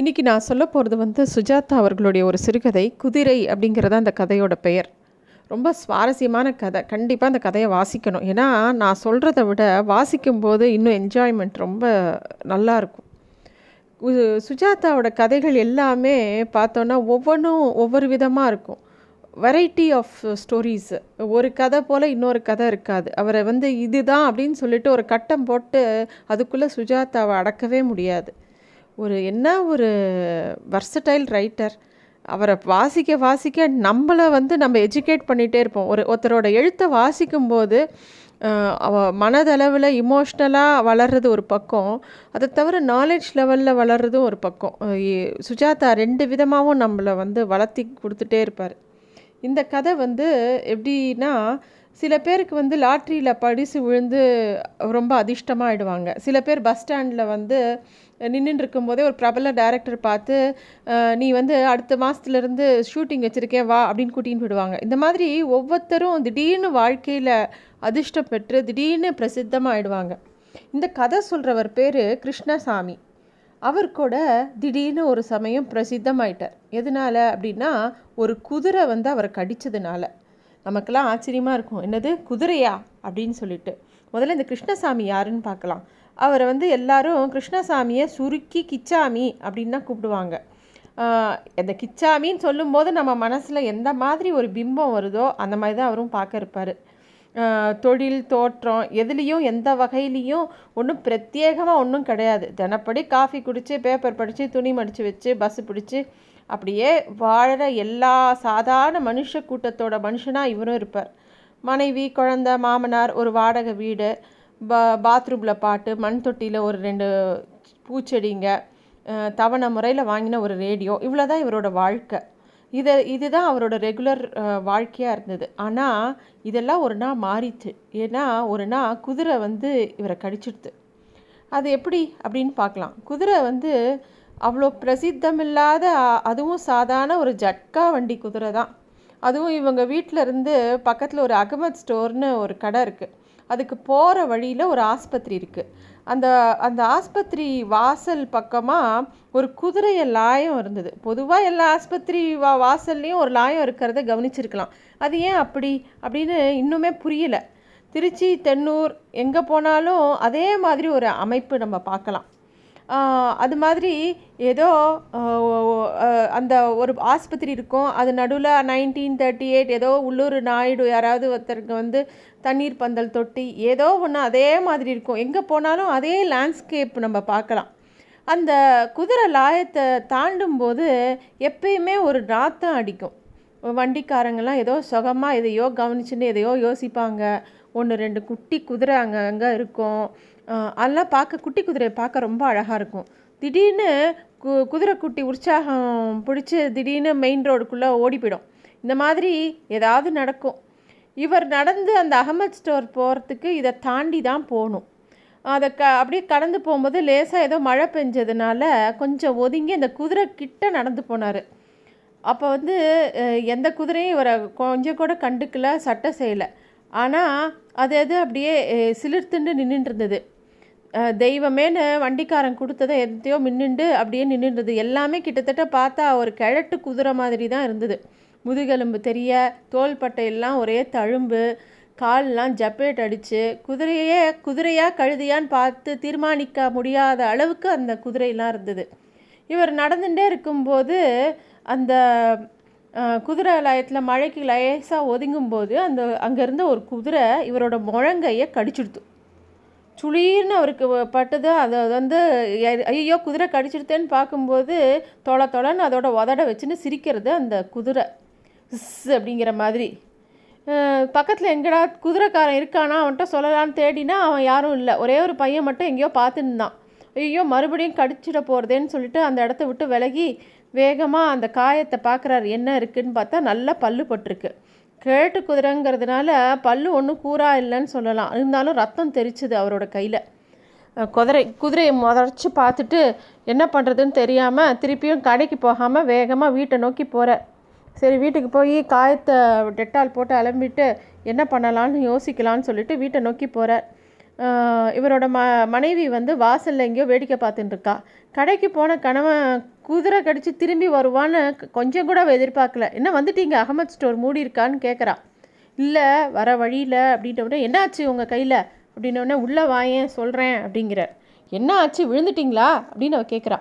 இன்றைக்கி நான் சொல்ல போகிறது வந்து சுஜாதா அவர்களுடைய ஒரு சிறுகதை குதிரை அப்படிங்கிறது அந்த கதையோட பெயர். ரொம்ப சுவாரஸ்யமான கதை. கண்டிப்பாக அந்த கதையை வாசிக்கணும். ஏன்னா நான் சொல்கிறத விட வாசிக்கும்போது இன்னும் என்ஜாய்மெண்ட் ரொம்ப நல்லா இருக்கும். சுஜாதாவோட கதைகள் எல்லாமே பார்த்தோன்னா ஒவ்வொன்றும் ஒவ்வொரு விதமாக இருக்கும். வெரைட்டி ஆஃப் ஸ்டோரிஸ் ஒரு கதை போல் இன்னொரு கதை இருக்காது. அவரை வந்து இதுதான் அப்படின்னு சொல்லிட்டு ஒரு கட்டம் போட்டு அதுக்குள்ளே சுஜாதாவை அடக்கவே முடியாது. ஒரு என்ன ஒரு வர்சடைல் ரைட்டர் அவரை வாசிக்க வாசிக்க நம்மளை வந்து நம்ம எஜுகேட் பண்ணிகிட்டே இருப்போம். ஒரு ஒருத்தரோட எழுத்தை வாசிக்கும்போது அவ மனதளவில் இமோஷ்னலாக வளர்றது ஒரு பக்கம் அதை தவிர நாலேஜ் லெவலில் வளர்றதும் ஒரு பக்கம். சுஜாதா ரெண்டு விதமாகவும் நம்மளை வந்து வளர்த்தி கொடுத்துட்டே இருப்பார். இந்த கதை வந்து எப்படின்னா சில பேருக்கு வந்து லாட்ரியில் படிசு விழுந்து ரொம்ப அதிர்ஷ்டமாக ஆயிடுவாங்க சில பேர் பஸ் ஸ்டாண்டில் வந்து நின்றுட்டு இருக்கும்போதே ஒரு பிரபல டைரக்டர் பார்த்து நீ வந்து அடுத்த மாதத்துலேருந்து ஷூட்டிங் வச்சுருக்கேன் வா அப்படின்னு கூட்டின்னு போயிடுவாங்க. இந்த மாதிரி ஒவ்வொருத்தரும் திடீர்னு வாழ்க்கையில் அதிர்ஷ்டம் பெற்று திடீர்னு பிரசித்தமாக ஆயிடுவாங்க இந்த கதை சொல்கிறவர் பேர் கிருஷ்ணசாமி. அவர் கூட திடீர்னு ஒரு சமயம் பிரசித்தமாயிட்டார். எதனால அப்படின்னா ஒரு குதிரை வந்து அவரை கடித்ததுனால நமக்கெல்லாம் ஆச்சரியமாக இருக்கும். என்னது? குதிரையா? அப்படின்னு சொல்லிட்டு. முதல்ல இந்த கிருஷ்ணசாமி யாருன்னு பார்க்கலாம். அவரை வந்து எல்லாரும் கிருஷ்ணசாமியை சுருக்கி கிச்சாமி அப்படின்னு தான் கூப்பிடுவாங்க. இந்த கிச்சாமின்னு சொல்லும்போது நம்ம மனசில் எந்த மாதிரி ஒரு பிம்பம் வருதோ அந்த மாதிரி தான் அவரும் பார்க்க இருப்பார். தொழில் தோற்றம் எதுலேயும் எந்த வகையிலையும் ஒன்றும் பிரத்யேகமாக ஒன்றும் கிடையாது. தினப்படி காஃபி குடித்து பேப்பர் படித்து துணி மடித்து வச்சு பஸ்ஸு பிடிச்சி அப்படியே வாழற எல்லா சாதாரண மனுஷ கூட்டத்தோட மனுஷனாக இவரும் இருப்பார். மனைவி குழந்த மாமனார் ஒரு வாடகை வீடு பா பாத்ரூமில் பாட்டு மண் தொட்டியில் ஒரு ரெண்டு பூச்செடிங்க தவணை முறையில் வாங்கின ஒரு ரேடியோ இவ்வளோ தான் இவரோட வாழ்க்கை. இதை இதுதான் அவரோட ரெகுலர் வாழ்க்கையாக இருந்தது. ஆனால் இதெல்லாம் ஒரு நாள் மாறிச்சு. ஏன்னா ஒரு நாள் குதிரை வந்து இவரை கடிச்சிடுது அது எப்படி அப்படின்னு பார்க்கலாம். குதிரை வந்து அவ்வளோ பிரசித்தமில்லாத அதுவும் சாதாரண ஒரு ஜட்கா வண்டி குதிரை தான். அதுவும் இவங்க வீட்டில் இருந்து பக்கத்தில் ஒரு அகமத் ஸ்டோர்னு ஒரு கடை இருக்குது அதுக்கு போகிற வழியில் ஒரு ஆஸ்பத்திரி இருக்குது அந்த அந்த ஆஸ்பத்திரி வாசல் பக்கமாக ஒரு குதிரைய லாயம் இருந்தது. பொதுவாக எல்லா ஆஸ்பத்திரி வா வாசல்லையும் ஒரு லாயம் இருக்கிறத கவனிச்சிருக்கலாம். அது ஏன் அப்படி? அப்படின்னு இன்னுமே புரியலை. திருச்சி தென்னூர் எங்கே போனாலும் அதே மாதிரி ஒரு அமைப்பு நம்ம பார்க்கலாம். அது மாதிரி ஏதோ அந்த ஒரு ஆஸ்பத்திரி இருக்கும். அது நடுவில் நைன்டீன் தேர்ட்டி எயிட் ஏதோ உள்ளூர் நாயுடு யாராவது ஒருத்தருக்கு வந்து தண்ணீர் பந்தல் தொட்டி ஏதோ ஒன்று அதே மாதிரி இருக்கும். எங்கே போனாலும் அதே லேண்ட்ஸ்கேப் நம்ம பார்க்கலாம். அந்த குதிரை லாயத்தை தாண்டும் போது எப்பயுமே ஒரு நாத்தம் அடிக்கும். வண்டிக்காரங்கெல்லாம் ஏதோ சுகமாக எதையோ கவனிச்சுன்னு எதையோ யோசிப்பாங்க. ஒன்று ரெண்டு குட்டி குதிரை அங்கே அங்கே இருக்கும். அதெல்லாம் பார்க்க குட்டி குதிரையை பார்க்க ரொம்ப அழகாக இருக்கும். திடீர்னு கு குதிரை குட்டி உற்சாகம் பிடிச்சி திடீர்னு மெயின் ரோடுக்குள்ளே ஓடி போயிடும் இந்த மாதிரி ஏதாவது நடக்கும். இவர் நடந்து அந்த அகமத் ஸ்டோர் போகிறதுக்கு இதை தாண்டி தான் போகணும். அதை க அப்படியே கடந்து போகும்போது லேசாக ஏதோ மழை பெஞ்சதுனால கொஞ்சம் ஒதுங்கி அந்த குதிரை கிட்ட நடந்து போனார். அப்போ வந்து எந்த குதிரையும் இவரை கொஞ்சம் கூட கண்டுக்கல சட்டை செய்யலை. ஆனால் அது அது அப்படியே சிலிர்த்துண்டு நின்றுட்டு இருந்தது தெய்வமேனு தெய்வமேன்னு வண்டிக்காரன் கொடுத்ததை எதையோ மின்னுண்டு அப்படியே நின்றுருந்தது எல்லாமே கிட்டத்தட்ட பார்த்தா ஒரு கிழட்டு குதிரை மாதிரி தான் இருந்தது. முதுகெலும்பு தெரிய தோள்பட்டையெல்லாம் ஒரே தழும்பு கால்லாம் ஜப்பேட் அடித்து குதிரையே குதிரையாக கழுதியான்னு பார்த்து தீர்மானிக்க முடியாத அளவுக்கு அந்த குதிரையெல்லாம் இருந்தது. இவர் நடந்துகிட்டே இருக்கும்போது அந்த குதிரை லயத்தில் மழைக்கு லேசாக ஒதுங்கும்போது அந்த அங்கேருந்து ஒரு குதிரை இவரோட முழங்கையை கடிச்சிடுத்து. சுளீர்னு அவருக்கு பட்டது அதை வந்து ஐயோ குதிரை கடிச்சிடுத்தேன்னு பார்க்கும்போது தொலை தொலைன்னு அதோட உதட வச்சுன்னு சிரிக்கிறது அந்த குதிரை. இஸ் அப்படிங்கிற மாதிரி. பக்கத்தில் எங்கடா குதிரைக்காரன் இருக்கானா அவன்கிட்ட சொல்லலான்னு தேடினா அவன் யாரும் இல்லை. ஒரே ஒரு பையன் மட்டும் எங்கேயோ பார்த்துன்னு தான் ஐயோ மறுபடியும் கடிச்சிட போகிறதேன்னு சொல்லிட்டு அந்த இடத்த விட்டு விலகி வேகமாக அந்த காயத்தை பார்க்குறாரு. என்ன இருக்குன்னு பார்த்தா நல்லா பல்லு பட்டிருக்கு. கேட்டு குதிரைங்கிறதுனால பல்லு ஒன்றும் கூறா இல்லைன்னு சொல்லலாம். இருந்தாலும் ரத்தம் தெரிச்சுது அவரோட கையில். குதிரை குதிரையை முதச்சு பார்த்துட்டு என்ன பண்ணுறதுன்னு தெரியாமல் திருப்பியும் கடைக்கு போகாமல் வேகமாக வீட்டை நோக்கி போகிறார் சரி வீட்டுக்கு போய் காயத்தை டெட்டால் போட்டு அலம்பிட்டு என்ன பண்ணலான்னு யோசிக்கலான்னு சொல்லிட்டு வீட்டை நோக்கி போகிறார் இவரோட ம மனைவி வந்து வாசலில் எங்கேயோ வேடிக்கை பார்த்துட்டு இருக்கா. கடைக்கு போன கணவன் குதிரை கடிச்சு திரும்பி வருவான்னு கொஞ்சம் கூட எதிர்பார்க்கல. என்ன வந்துட்டீங்க? அகமத் ஸ்டோர் மூடி இருக்கான்னு கேட்குறா இல்லை வர வழியில் அப்படின்ட்ட உடனே என்னாச்சு உங்கள் கையில்? அப்படின்னோடனே உள்ளே வாயேன் சொல்கிறேன் அப்படிங்கிறார். என்ன ஆச்சு? விழுந்துட்டீங்களா? அப்படின்னு அவள் கேட்குறா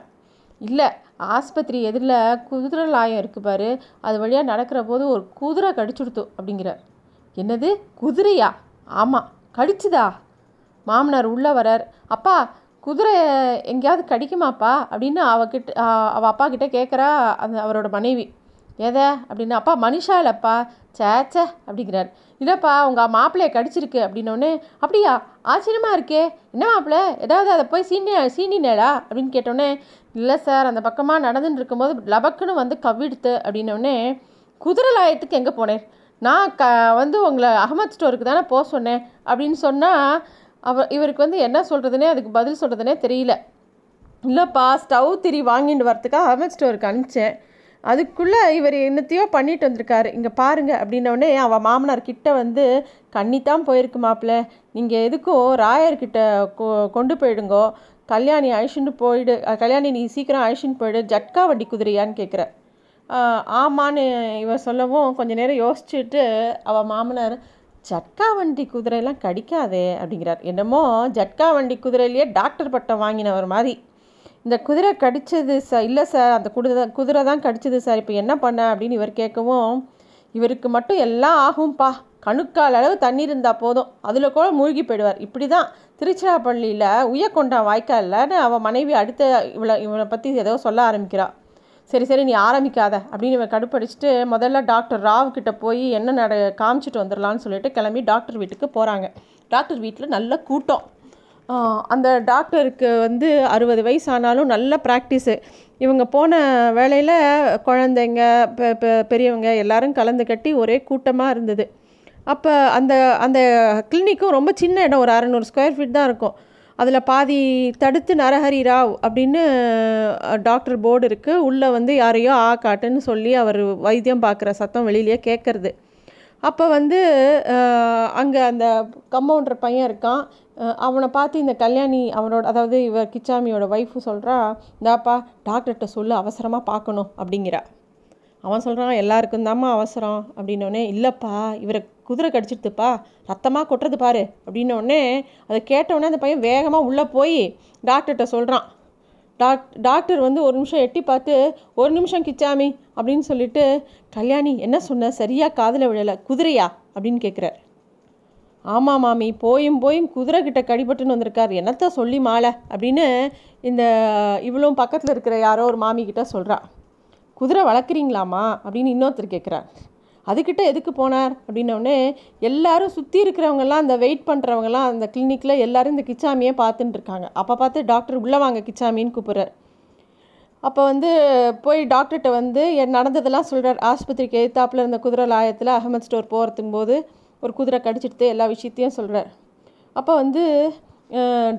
இல்லை ஆஸ்பத்திரி எதிரில் குதிரை லாயம் இருக்குது பாரு. அது வழியாக நடக்கிற போது ஒரு குதிரை கடிச்சுடுத்து அப்படிங்கிறார். என்னது? குதிரையா? ஆமாம் கடிச்சுதா? மாமனார் உள்ளே வரார். அப்பா குதிரை எங்கேயாவது கடிக்குமாப்பா? அப்படின்னு அவகிட்ட அவள் அவ அப்பா கிட்டே கேட்குறா அந்த அவரோட மனைவி. எதை அப்படின்னு அப்பா மனுஷா இல்லைப்பா. சேச்சே அப்படிங்கிறார். இல்லைப்பா உங்கள் மாப்பிள்ளைய கடிச்சிருக்கு. அப்படின்னோடனே அப்படியா? ஆச்சரியமாக இருக்கே. என்ன மாப்பிள்ளை? ஏதாவது அதை போய் சீனி சீனினேடா அப்படின்னு கேட்டோடனே இல்லை சார் அந்த பக்கமாக நடந்துட்டு இருக்கும்போது லபக்குன்னு வந்து கவ்விடுத்து. அப்படின்னோடனே குதிரை லாயத்துக்கு எங்கே போனேன் நான் க வந்து உங்களை அகமத் ஸ்டோருக்கு தானே போக சொன்னேன். அப்படின்னு சொன்னால் அவ இவருக்கு வந்து என்ன சொல்கிறதுனே அதுக்கு பதில் சொல்கிறதுனே தெரியல. இல்லைப்பா ஸ்டவ் திரி வாங்கிட்டு வரத்துக்காக அகமத் ஸ்டோருக்கு அனுப்பிச்சேன். அதுக்குள்ளே இவர் என்னத்தையோ பண்ணிட்டு வந்திருக்காரு. இங்கே பாருங்க அப்படின்னோடனே அவள் மாமனார் கிட்ட வந்து கண்ணித்தான் போயிருக்கு மாப்பிள்ள நீங்கள் எதுக்கும் ராயர்கிட்ட கொ கொண்டு போயிடுங்கோ. கல்யாணி அழிச்சுட்டு போயிடு கல்யாணி நீ சீக்கிரம் அழிச்சுட்டு போயிடு. ஜட்கா வண்டி குதிரையான்னு கேட்குற ஆமான்னு இவ சொல்லவும் கொஞ்ச நேரம் யோசிச்சுட்டு அவள் மாமனார் ஜட்கா வண்டி குதிரையெல்லாம் கடிக்காதே அப்படிங்கிறார். என்னமோ ஜட்கா வண்டி குதிரையிலேயே டாக்டர் பட்டம் வாங்கினவர் மாதிரி. இந்த குதிரை கடிச்சது சார் இல்லை சார் அந்த குதிரை குதிரை தான் கடிச்சது சார் இப்போ என்ன பண்ண அப்படின்னு இவர் கேட்கவும் இவருக்கு மட்டும் எல்லாம் ஆகும்பா. கணுக்கால் அளவு தண்ணி இருந்தால் போதும். அதில் கூட மூழ்கி போயிடுவார். இப்படி தான் திருச்சிராப்பள்ளியில் உயக்கொண்டா வாய்க்கால்னு அவன் மனைவி அடுத்த இவளை இவனை பற்றி ஏதோ சொல்ல ஆரம்பிக்கிறாள் சரி சரி நீ ஆரம்பிக்காத அப்படின்னு இவன் கடுப்படிச்சிட்டு முதல்ல டாக்டர் ராவ் கிட்ட போய் என்ன நட காமிச்சிட்டு வந்துடலான்னு சொல்லிட்டு கிளம்பி டாக்டர் வீட்டுக்கு போகிறாங்க டாக்டர் வீட்டில் நல்ல கூட்டம். அந்த டாக்டருக்கு வந்து அறுபது வயசு ஆனாலும் நல்ல ப்ராக்டிஸு இவங்க போன வேலையில் குழந்தைங்க பெரியவங்க எல்லாரும் கலந்து கட்டி ஒரே கூட்டமாக இருந்தது. அப்போ அந்த அந்த கிளினிக்கும் ரொம்ப சின்ன இடம் ஒரு அறநூறு ஸ்கொயர் ஃபீட் தான் இருக்கும். அதில் பாதி தடுத்து நரஹரி ராவ் அப்படின்னு டாக்டர் போர்டு இருக்குது உள்ளே வந்து யாரையோ ஆ காட்டுன்னு சொல்லி அவர் வைத்தியம் பார்க்குற சத்தம் வெளியிலேயே கேட்குறது அப்போ வந்து அங்கே அந்த கம்பவுண்டர் பையன் இருக்கான். அவனை பார்த்து இந்த கல்யாணி அவனோட அதாவது இவ கிச்சாமியோட ஒய்ஃபு சொல்கிறா இந்தாப்பா டாக்டர்கிட்ட சொல்லு அவசரமாக பார்க்கணும் அப்படிங்கிறா. அவன் சொல்கிறான் எல்லாருக்கும் தாம்மா அவசரம். அப்படின்னோடனே இல்லைப்பா இவரை குதிரை கடிச்சிடுதுப்பா ரத்தமாக கொட்டுறது பாரு. அப்படின்னோடனே அதை கேட்டவுடனே அந்த பையன் வேகமாக உள்ளே போய் டாக்டர்கிட்ட சொல்கிறான் டாக் டாக்டர் வந்து ஒரு நிமிஷம் எட்டி பார்த்து ஒரு நிமிஷம் கிச்சாமி அப்படின்னு சொல்லிட்டு கல்யாணி என்ன சொன்ன? சரியாக காதில் விழலை. குதிரையா? அப்படின்னு கேட்குறார் ஆமாம் மாமி போயும் போயும் குதிரை கிட்ட கடிபட்டுன்னு வந்திருக்கார். என்னத்த சொல்லி மாலை? அப்படின்னு இந்த இவளும் பக்கத்தில் இருக்கிற யாரோ ஒரு மாமி கிட்ட சொல்கிறான் குதிரை வளர்க்குறீங்களாமா அப்படின்னு இன்னொருத்தர் கேட்குறார். அதுக்கிட்ட எதுக்கு போனார்? அப்படின்னோடனே எல்லாரும் சுற்றி இருக்கிறவங்கலாம் அந்த வெயிட் பண்ணுறவங்கலாம் அந்த கிளினிக்கில் எல்லாரும் இந்த கிச்சாமியை பார்த்துட்டு இருக்காங்க. அப்போ பார்த்து டாக்டர் உள்ளே வாங்க கிச்சாமின்னு கூப்பிட்றார். அப்போ வந்து போய் டாக்டர்கிட்ட வந்து என் நடந்ததெல்லாம் சொல்கிறார் ஆஸ்பத்திரிக்கு எதிர்த்தாப்புல இருந்த குதிரை லாயத்தில் அகமது ஸ்டோர் போகிறதுக்கும் போது ஒரு குதிரை கடிச்சிட்டு எல்லா விஷயத்தையும் சொல்கிறார் அப்போ வந்து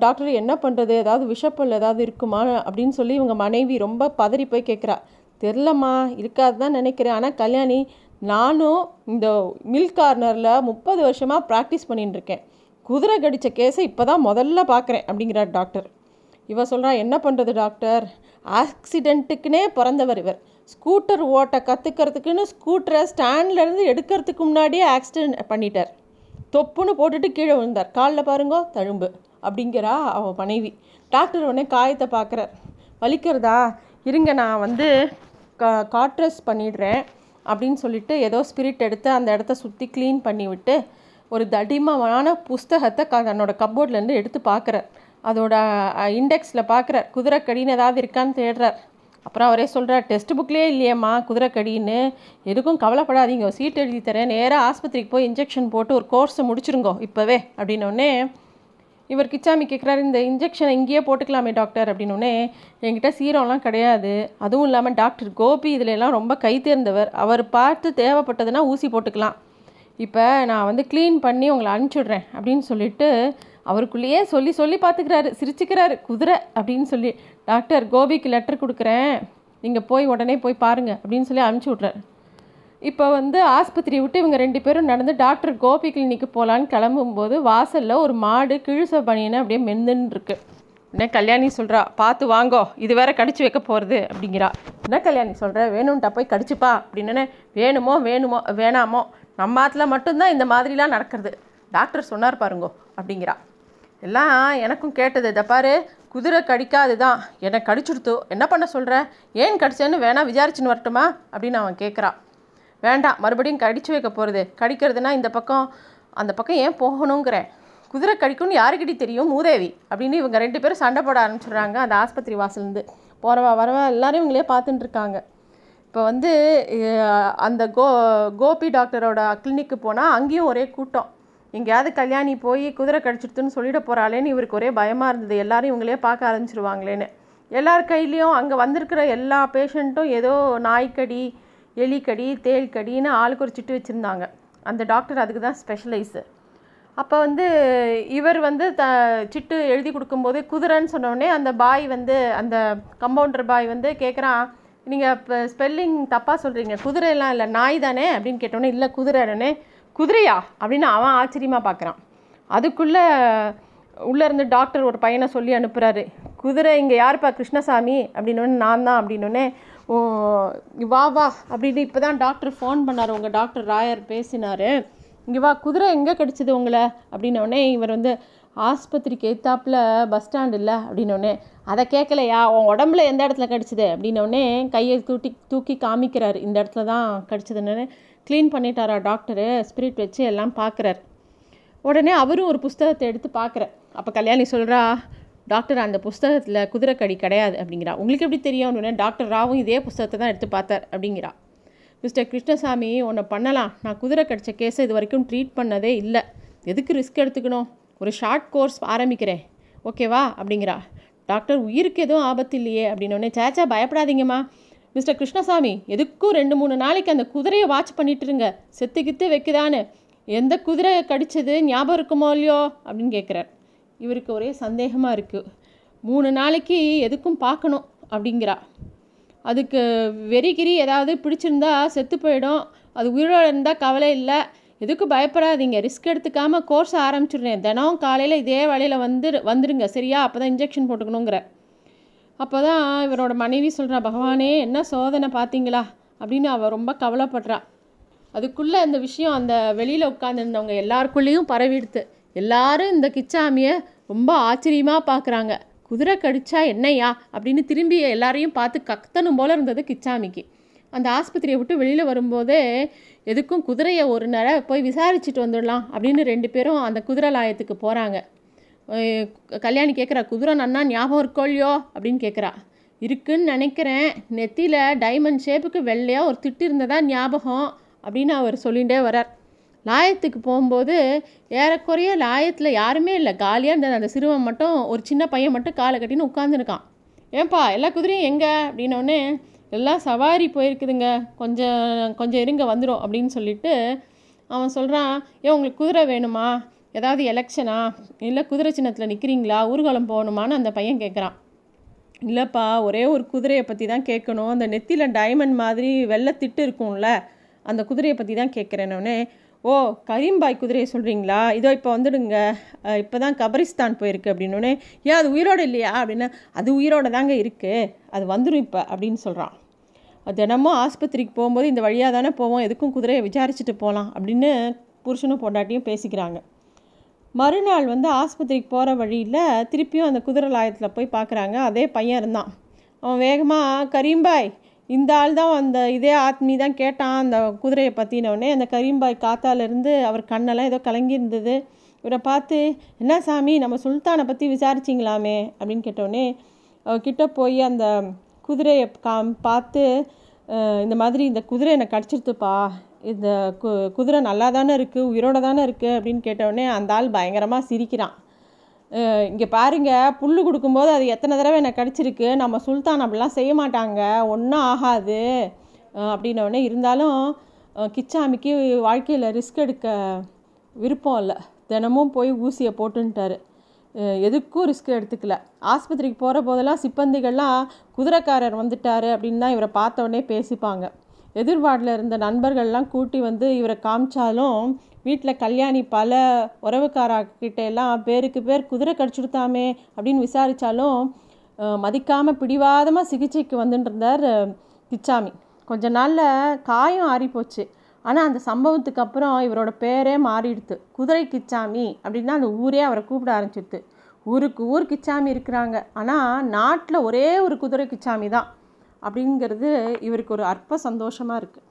டாக்டர் என்ன பண்ணுறது ஏதாவது விஷப்பல் ஏதாவது இருக்குமா? அப்படின்னு சொல்லி இவங்க மனைவி ரொம்ப பதறி போய் கேட்குறா. தெரிலம்மா இருக்காது தான் நினைக்கிறேன். ஆனால் கல்யாணி நானும் இந்த மில்க் கார்னரில் முப்பது வருஷமாக ப்ராக்டிஸ் பண்ணிட்டுருக்கேன் குதிரை கடித்த கேஸை இப்போ தான் முதல்ல பார்க்குறேன் அப்படிங்கிறார் டாக்டர். இவ சொல்கிறா என்ன பண்ணுறது டாக்டர்? ஆக்சிடெண்ட்டுக்குனே பிறந்தவர் இவர். ஸ்கூட்டர் ஓட்ட கற்றுக்கிறதுக்குன்னு ஸ்கூட்டரை ஸ்டாண்ட்லேருந்து எடுக்கிறதுக்கு முன்னாடியே ஆக்சிடென்ட் பண்ணிட்டார். தொப்புன்னு போட்டுட்டு கீழே விழுந்தார். காலில் பாருங்கோ தழும்பு அப்படிங்கிறா அவன் மனைவி. டாக்டர் உடனே காயத்தை பார்க்குறார் வலிக்கிறதா? இருங்க நான் வந்து கா காட்ரஸ் பண்ணிடுறேன் அப்படின்னு சொல்லிட்டு ஏதோ ஸ்பிரிட் எடுத்து அந்த இடத்த சுற்றி க்ளீன் பண்ணி விட்டு ஒரு தடிமமான புஸ்தகத்தை க தன்னோட கப்போர்ட்லேருந்து எடுத்து பார்க்குறார். அதோட இண்டெக்ஸில் பார்க்குறார். குதிரைக்கடின்னு ஏதாவது இருக்கான்னு தேடுறார். அப்புறம் அவரே சொல்கிறார் டெஸ்ட் புக்லேயே இல்லையம்மா குதிரைக்கடின்னு. எதுக்கும் கவலைப்படாதீங்க. சீட் எழுதி தரேன். நேராக ஆஸ்பத்திரிக்கு போய் இன்ஜெக்ஷன் போட்டு ஒரு கோர்ஸை முடிச்சிருங்கோ இப்போவே. அப்படின்னோடனே இவர் கிச்சாமி கேட்குறாரு இந்த இன்ஜெக்ஷனை இங்கேயே போட்டுக்கலாமே டாக்டர் அப்படின்னோடனே என்கிட்ட சீரம்லாம் கிடையாது. அதுவும் இல்லாமல் டாக்டர் கோபி இதிலெல்லாம் ரொம்ப கை தேர்ந்தவர். அவர் பார்த்து தேவைப்பட்டதுன்னா ஊசி போட்டுக்கலாம். இப்போ நான் வந்து க்ளீன் பண்ணி உங்களை அனுப்பிச்சுடுறேன் அப்படின்னு சொல்லிட்டு அவருக்குள்ளேயே சொல்லி சொல்லி பார்த்துக்கிறாரு. சிரிச்சுக்கிறாரு. குதிரை அப்படின்னு சொல்லி டாக்டர் கோபிக்கு லெட்டர் கொடுக்குறேன். நீங்கள் போய் உடனே போய் பாருங்கள் அப்படின்னு சொல்லி அனுப்பிச்சி விட்றாரு இப்போ வந்து ஆஸ்பத்திரியை விட்டு இவங்க ரெண்டு பேரும் நடந்து டாக்டர் கோபி கிளினிக்கு போகலான்னு கிளம்பும்போது வாசலில் ஒரு மாடு கிழிச பனியனை அப்படியே மெந்துன்னு இருக்கு என்ன கல்யாணி சொல்கிறா பார்த்து வாங்கோ இது வேற கடிச்சு வைக்க போகிறது அப்படிங்கிறா. என்ன கல்யாணி சொல்கிற வேணும்ட்டா போய் கடிச்சுப்பா அப்படின்னு வேணுமோ வேணுமோ வேணாமோ நம்ம ஆத்துல மட்டும்தான் இந்த மாதிரிலாம் நடக்கிறது. டாக்டர் சொன்னார் பாருங்கோ அப்படிங்கிறா. எல்லாம் எனக்கும் கேட்டது இதை பாரு குதிரை கடிக்காது தான் என்னை கடிச்சுடுத்து என்ன பண்ண சொல்கிற ஏன் கடிச்சேன்னு வேணா விசாரிச்சுன்னு வரட்டுமா? அப்படின்னு அவன் கேட்குறான் வேண்டாம் மறுபடியும் கடிச்சு வைக்க போகிறது கடிக்கிறதுனா இந்த பக்கம் அந்த பக்கம் ஏன் போகணுங்கிறேன் குதிரை கடிக்கும்னு யாருக்கிட்டே தெரியும் மூதேவி அப்படின்னு இவங்க ரெண்டு பேரும் சண்டை போட ஆரம்பிச்சிடுறாங்க அந்த ஆஸ்பத்திரி வாசலேருந்து போகிறவா வரவா எல்லாரும் இவங்களே பார்த்துட்டு இருக்காங்க. இப்போ வந்து அந்த கோ கோபி டாக்டரோட கிளினிக்கு போனால் அங்கேயும் ஒரே கூட்டம். எங்கேயாவது கல்யாணி போய் குதிரை கடிச்சிடுத்துன்னு சொல்லிட போகிறாளேன்னு இவருக்கு ஒரே பயமாக இருந்தது. எல்லாரும் இவங்களே பார்க்க ஆரம்பிச்சிருவாங்களேன்னு. எல்லார் கையிலையும் அங்கே வந்திருக்கிற எல்லா பேஷண்ட்டும் ஏதோ நாய்க்கடி எலிக்கடி தேள்கடின்னு ஆளுக்கு ஒரு சிட்டு வச்சுருந்தாங்க. அந்த டாக்டர் அதுக்கு தான் ஸ்பெஷலைஸு அப்போ வந்து இவர் வந்து த சிட்டு எழுதி கொடுக்கும்போது குதிரைன்னு சொன்னோடனே அந்த பாய் வந்து அந்த கம்பவுண்டர் பாய் வந்து கேட்குறான் நீங்கள் இப்போ ஸ்பெல்லிங் தப்பாக சொல்கிறீங்க குதிரையெல்லாம் இல்லை நாய் தானே? அப்படின்னு கேட்டோன்னே இல்லை குதிரைனே குதிரையா? அப்படின்னு அவன் ஆச்சரியமாக பார்க்குறான் அதுக்குள்ளே உள்ளே இருந்து டாக்டர் ஒரு பையனை சொல்லி அனுப்புகிறாரு குதிரை இங்கே யாருப்பா கிருஷ்ணசாமி? அப்படின்னோடனே நான் தான். அப்படின்னோடனே வா வா அப்படின்னு இப்போ தான் டாக்டர் ஃபோன் பண்ணார். உங்கள் டாக்டர் ராயர் பேசினார். இங்கே வா குதிரை எங்கே கடிச்சது உங்களை? அப்படின்னோடனே இவர் வந்து ஆஸ்பத்திரிக்கு எத்தாப்பில் பஸ் ஸ்டாண்ட் இல்லை அப்படின்னோடனே அதை கேட்கலையா உன் உடம்புல எந்த இடத்துல கடிச்சது? அப்படின்னோடனே கையை தூட்டி தூக்கி காமிக்கிறார். இந்த இடத்துல தான் கிடச்சிதுன்னு க்ளீன் பண்ணிட்டாரா டாக்டரு ஸ்பிரிட் வச்சு எல்லாம் பார்க்குறாரு உடனே அவரும் ஒரு புஸ்தகத்தை எடுத்து பார்க்குறார் அப்போ கல்யாணி சொல்கிறா டாக்டர் அந்த புஸ்தகத்தில் குதிரைக்கடி கிடையாது அப்படிங்கிறா. உங்களுக்கு எப்படி தெரியும்னு டாக்டர் ராவும் இதே புஸ்தகத்தை தான் எடுத்து பார்த்தார் அப்படிங்கிறா. மிஸ்டர் கிருஷ்ணசாமி ஒன்று பண்ணலாம். நான் குதிரை கடித்த கேஸை இது வரைக்கும் ட்ரீட் பண்ணதே இல்லை. எதுக்கு ரிஸ்க் எடுத்துக்கணும்? ஒரு ஷார்ட் கோர்ஸ் ஆரம்பிக்கிறேன். ஓகேவா அப்படிங்கிறா. டாக்டர் உயிருக்கு எதுவும் ஆபத்து இல்லையே? அப்படின்னோடனே சேச்சா பயப்படாதீங்கம்மா. மிஸ்டர் கிருஷ்ணசாமி எதுக்கும் ரெண்டு மூணு நாளைக்கு அந்த குதிரையை வாட்ச் பண்ணிட்டுருங்க செத்து கித்து வைக்குதான்னு. எந்த குதிரை கடிச்சது ஞாபகம் இருக்குமோ இல்லையோ? அப்படின்னு கேட்குறார் இவருக்கு ஒரே சந்தேகமாக இருக்குது மூணு நாளைக்கு எதுக்கும் பார்க்கணும் அப்படிங்கிறா. அதுக்கு வெறிகிரி ஏதாவது பிடிச்சிருந்தா செத்து போயிடும். அது உயிரோடு இருந்தால் கவலை இல்லை. எதுக்கும் பயப்படாதீங்க. ரிஸ்க் எடுத்துக்காமல் கோர்ஸ் ஆரம்பிச்சிடுறேன். தினம் காலையில் இதே வேலையில் வந்து வந்துடுங்க சரியா? அப்போ தான் இன்ஜெக்ஷன் போட்டுக்கணுங்கிற. அப்போ தான் இவரோட மனைவி சொல்கிறா பகவானே என்ன சோதனை பார்த்தீங்களா? அப்படின்னு அவள் ரொம்ப கவலைப்படுறா. அதுக்குள்ளே இந்த விஷயம் அந்த வெளியில் உட்காந்துருந்தவங்க எல்லாருக்குள்ளேயும் பரவிடுத்து. எல்லாரும் இந்த கிச்சாமியை ரொம்ப ஆச்சரியமாக பார்க்குறாங்க குதிரை கடிச்சா என்னையா அப்படின்னு திரும்பி எல்லாரையும் பார்த்து கத்தனும் போல் இருந்தது கிச்சாமிக்கு. அந்த ஆஸ்பத்திரியை விட்டு வெளியில் வரும்போதே எதுக்கும் குதிரையை ஒரு நேரம் போய் விசாரிச்சுட்டு வந்துடலாம் அப்படின்னு ரெண்டு பேரும் அந்த குதிரை லாயத்துக்கு போகிறாங்க கல்யாணி கேட்குறா குதிரை நன்னா ஞாபகம் இருக்கோ இல்லையோ? அப்படின்னு கேட்குறா இருக்குன்னு நினைக்கிறேன். நெத்தியில் டைமண்ட் ஷேப்புக்கு வெள்ளையாக ஒரு திட்டு இருந்ததா ஞாபகம்? அப்படின்னு அவர் சொல்லிகிட்டே வரார் லாயத்துக்கு போகும்போது ஏறக்குறைய லாயத்தில் யாருமே இல்லை. காலியாக இருந்தது. அந்த சிறுவன் மட்டும் ஒரு சின்ன பையன் மட்டும் காலை கட்டின்னு உட்காந்துருக்கான் ஏன்பா எல்லா குதிரையும் எங்கே? அப்படின்னோடனே எல்லாம் சவாரி போயிருக்குதுங்க. கொஞ்சம் கொஞ்சம் இருங்க வந்துடும் அப்படின்னு சொல்லிட்டு அவன் சொல்கிறான் ஏன் உங்களுக்கு குதிரை வேணுமா? ஏதாவது எலெக்ஷனா இல்லை குதிரை சின்னத்தில் நிற்கிறீங்களா ஊர்வலம் போகணுமான்னு? அந்த பையன் கேட்குறான் இல்லைப்பா ஒரே ஒரு குதிரையை பற்றி தான் கேட்கணும். அந்த நெத்தியில் டைமண்ட் மாதிரி வெள்ளை திட்டு இருக்கும்ல அந்த குதிரையை பற்றி தான் கேட்குறேன்னொடனே ஓ கரீம்பாய் குதிரையை சொல்கிறீங்களா இதோ இப்போ வந்துடுங்க. இப்போ தான் கபரிஸ்தான் போயிருக்கு அப்படின்னோடனே ஏன் அது உயிரோடு இல்லையா? அப்படின்னா அது உயிரோட தாங்க இருக்குது அது வந்துடும் இப்போ அப்படின்னு சொல்கிறான் தினமும் ஆஸ்பத்திரிக்கு போகும்போது இந்த வழியாக தானே போவோம். எதுக்கும் குதிரையை விசாரிச்சுட்டு போகலாம் அப்படின்னு புருஷனும் பொண்டாட்டியும் பேசிக்கிறாங்க. மறுநாள் வந்து ஆஸ்பத்திரிக்கு போகிற வழியில் திருப்பியும் அந்த குதிரை லாயத்தில் போய் பார்க்குறாங்க அதே பையன் இருந்தான். அவன் வேகமாக கரீம்பாய் இந்த ஆள் தான் அந்த இதே ஆத்மி தான் கேட்டான் அந்த குதிரையை பற்றினோடனே அந்த கரீம்பாய் காத்தாலேருந்து அவர் கண்ணெல்லாம் ஏதோ கலங்கி இருந்தது இவரை பார்த்து என்ன சாமி நம்ம சுல்தானை பற்றி விசாரிச்சிங்களாமே? அப்படின்னு கேட்டோடனே கிட்ட போய் அந்த குதிரையை காம் பார்த்து இந்த மாதிரி இந்த குதிரை என்னை கடிச்சிருத்துப்பா. இந்த கு குதிரை நல்லா தானே இருக்குது உயிரோட தானே இருக்குது அப்படின்னு கேட்டவுடனே அந்த ஆள் பயங்கரமாக சிரிக்கிறான். இங்கே பாருங்க புல் கொடுக்கும்போது அது எத்தனை தடவை என்னை கடிச்சிருக்கு நம்ம சுல்தான் அப்படிலாம் செய்ய மாட்டாங்க ஒன்றும் ஆகாது. அப்படின்னோடனே இருந்தாலும் கிச்சாமிக்கு வாழ்க்கையில் ரிஸ்க் எடுக்க விருப்பம் இல்லை. தினமும் போய் ஊசியை போட்டுன்ட்டாரு. எதுக்கும் ரிஸ்க் எடுத்துக்கல. ஆஸ்பத்திரிக்கு போகிற போதெல்லாம் சிப்பந்திகள்லாம் குதிரைக்காரர் வந்துட்டார் அப்படின்னு தான் இவரை பார்த்த உடனே பேசிப்பாங்க. எதிர்வார்டில் இருந்த நண்பர்கள்லாம் கூட்டி வந்து இவரை காமிச்சாலும் வீட்டில் கல்யாணி பல உறவுக்காரர்கிட்ட எல்லாம் பேருக்கு பேர் குதிரை கடிச்சுடுத்தாமே அப்படின்னு விசாரித்தாலும் மதிக்காமல் பிடிவாதமாக சிகிச்சைக்கு வந்துட்டு இருந்தார் கிச்சாமி கொஞ்ச நாளில் காயம் ஆறிப்போச்சு. ஆனால் அந்த சம்பவத்துக்கு அப்புறம் இவரோட பேரே மாறிடுது குதிரை கிச்சாமி அப்படின்னா அந்த ஊரே அவரை கூப்பிட ஆரம்பிச்சிடுது ஊருக்கு ஊர் கிச்சாமி இருக்கிறாங்க. ஆனால் நாட்டில் ஒரே ஒரு குதிரை கிச்சாமி தான். அப்படிங்கிறது இவருக்கு ஒரு அற்ப சந்தோஷமாக இருக்குது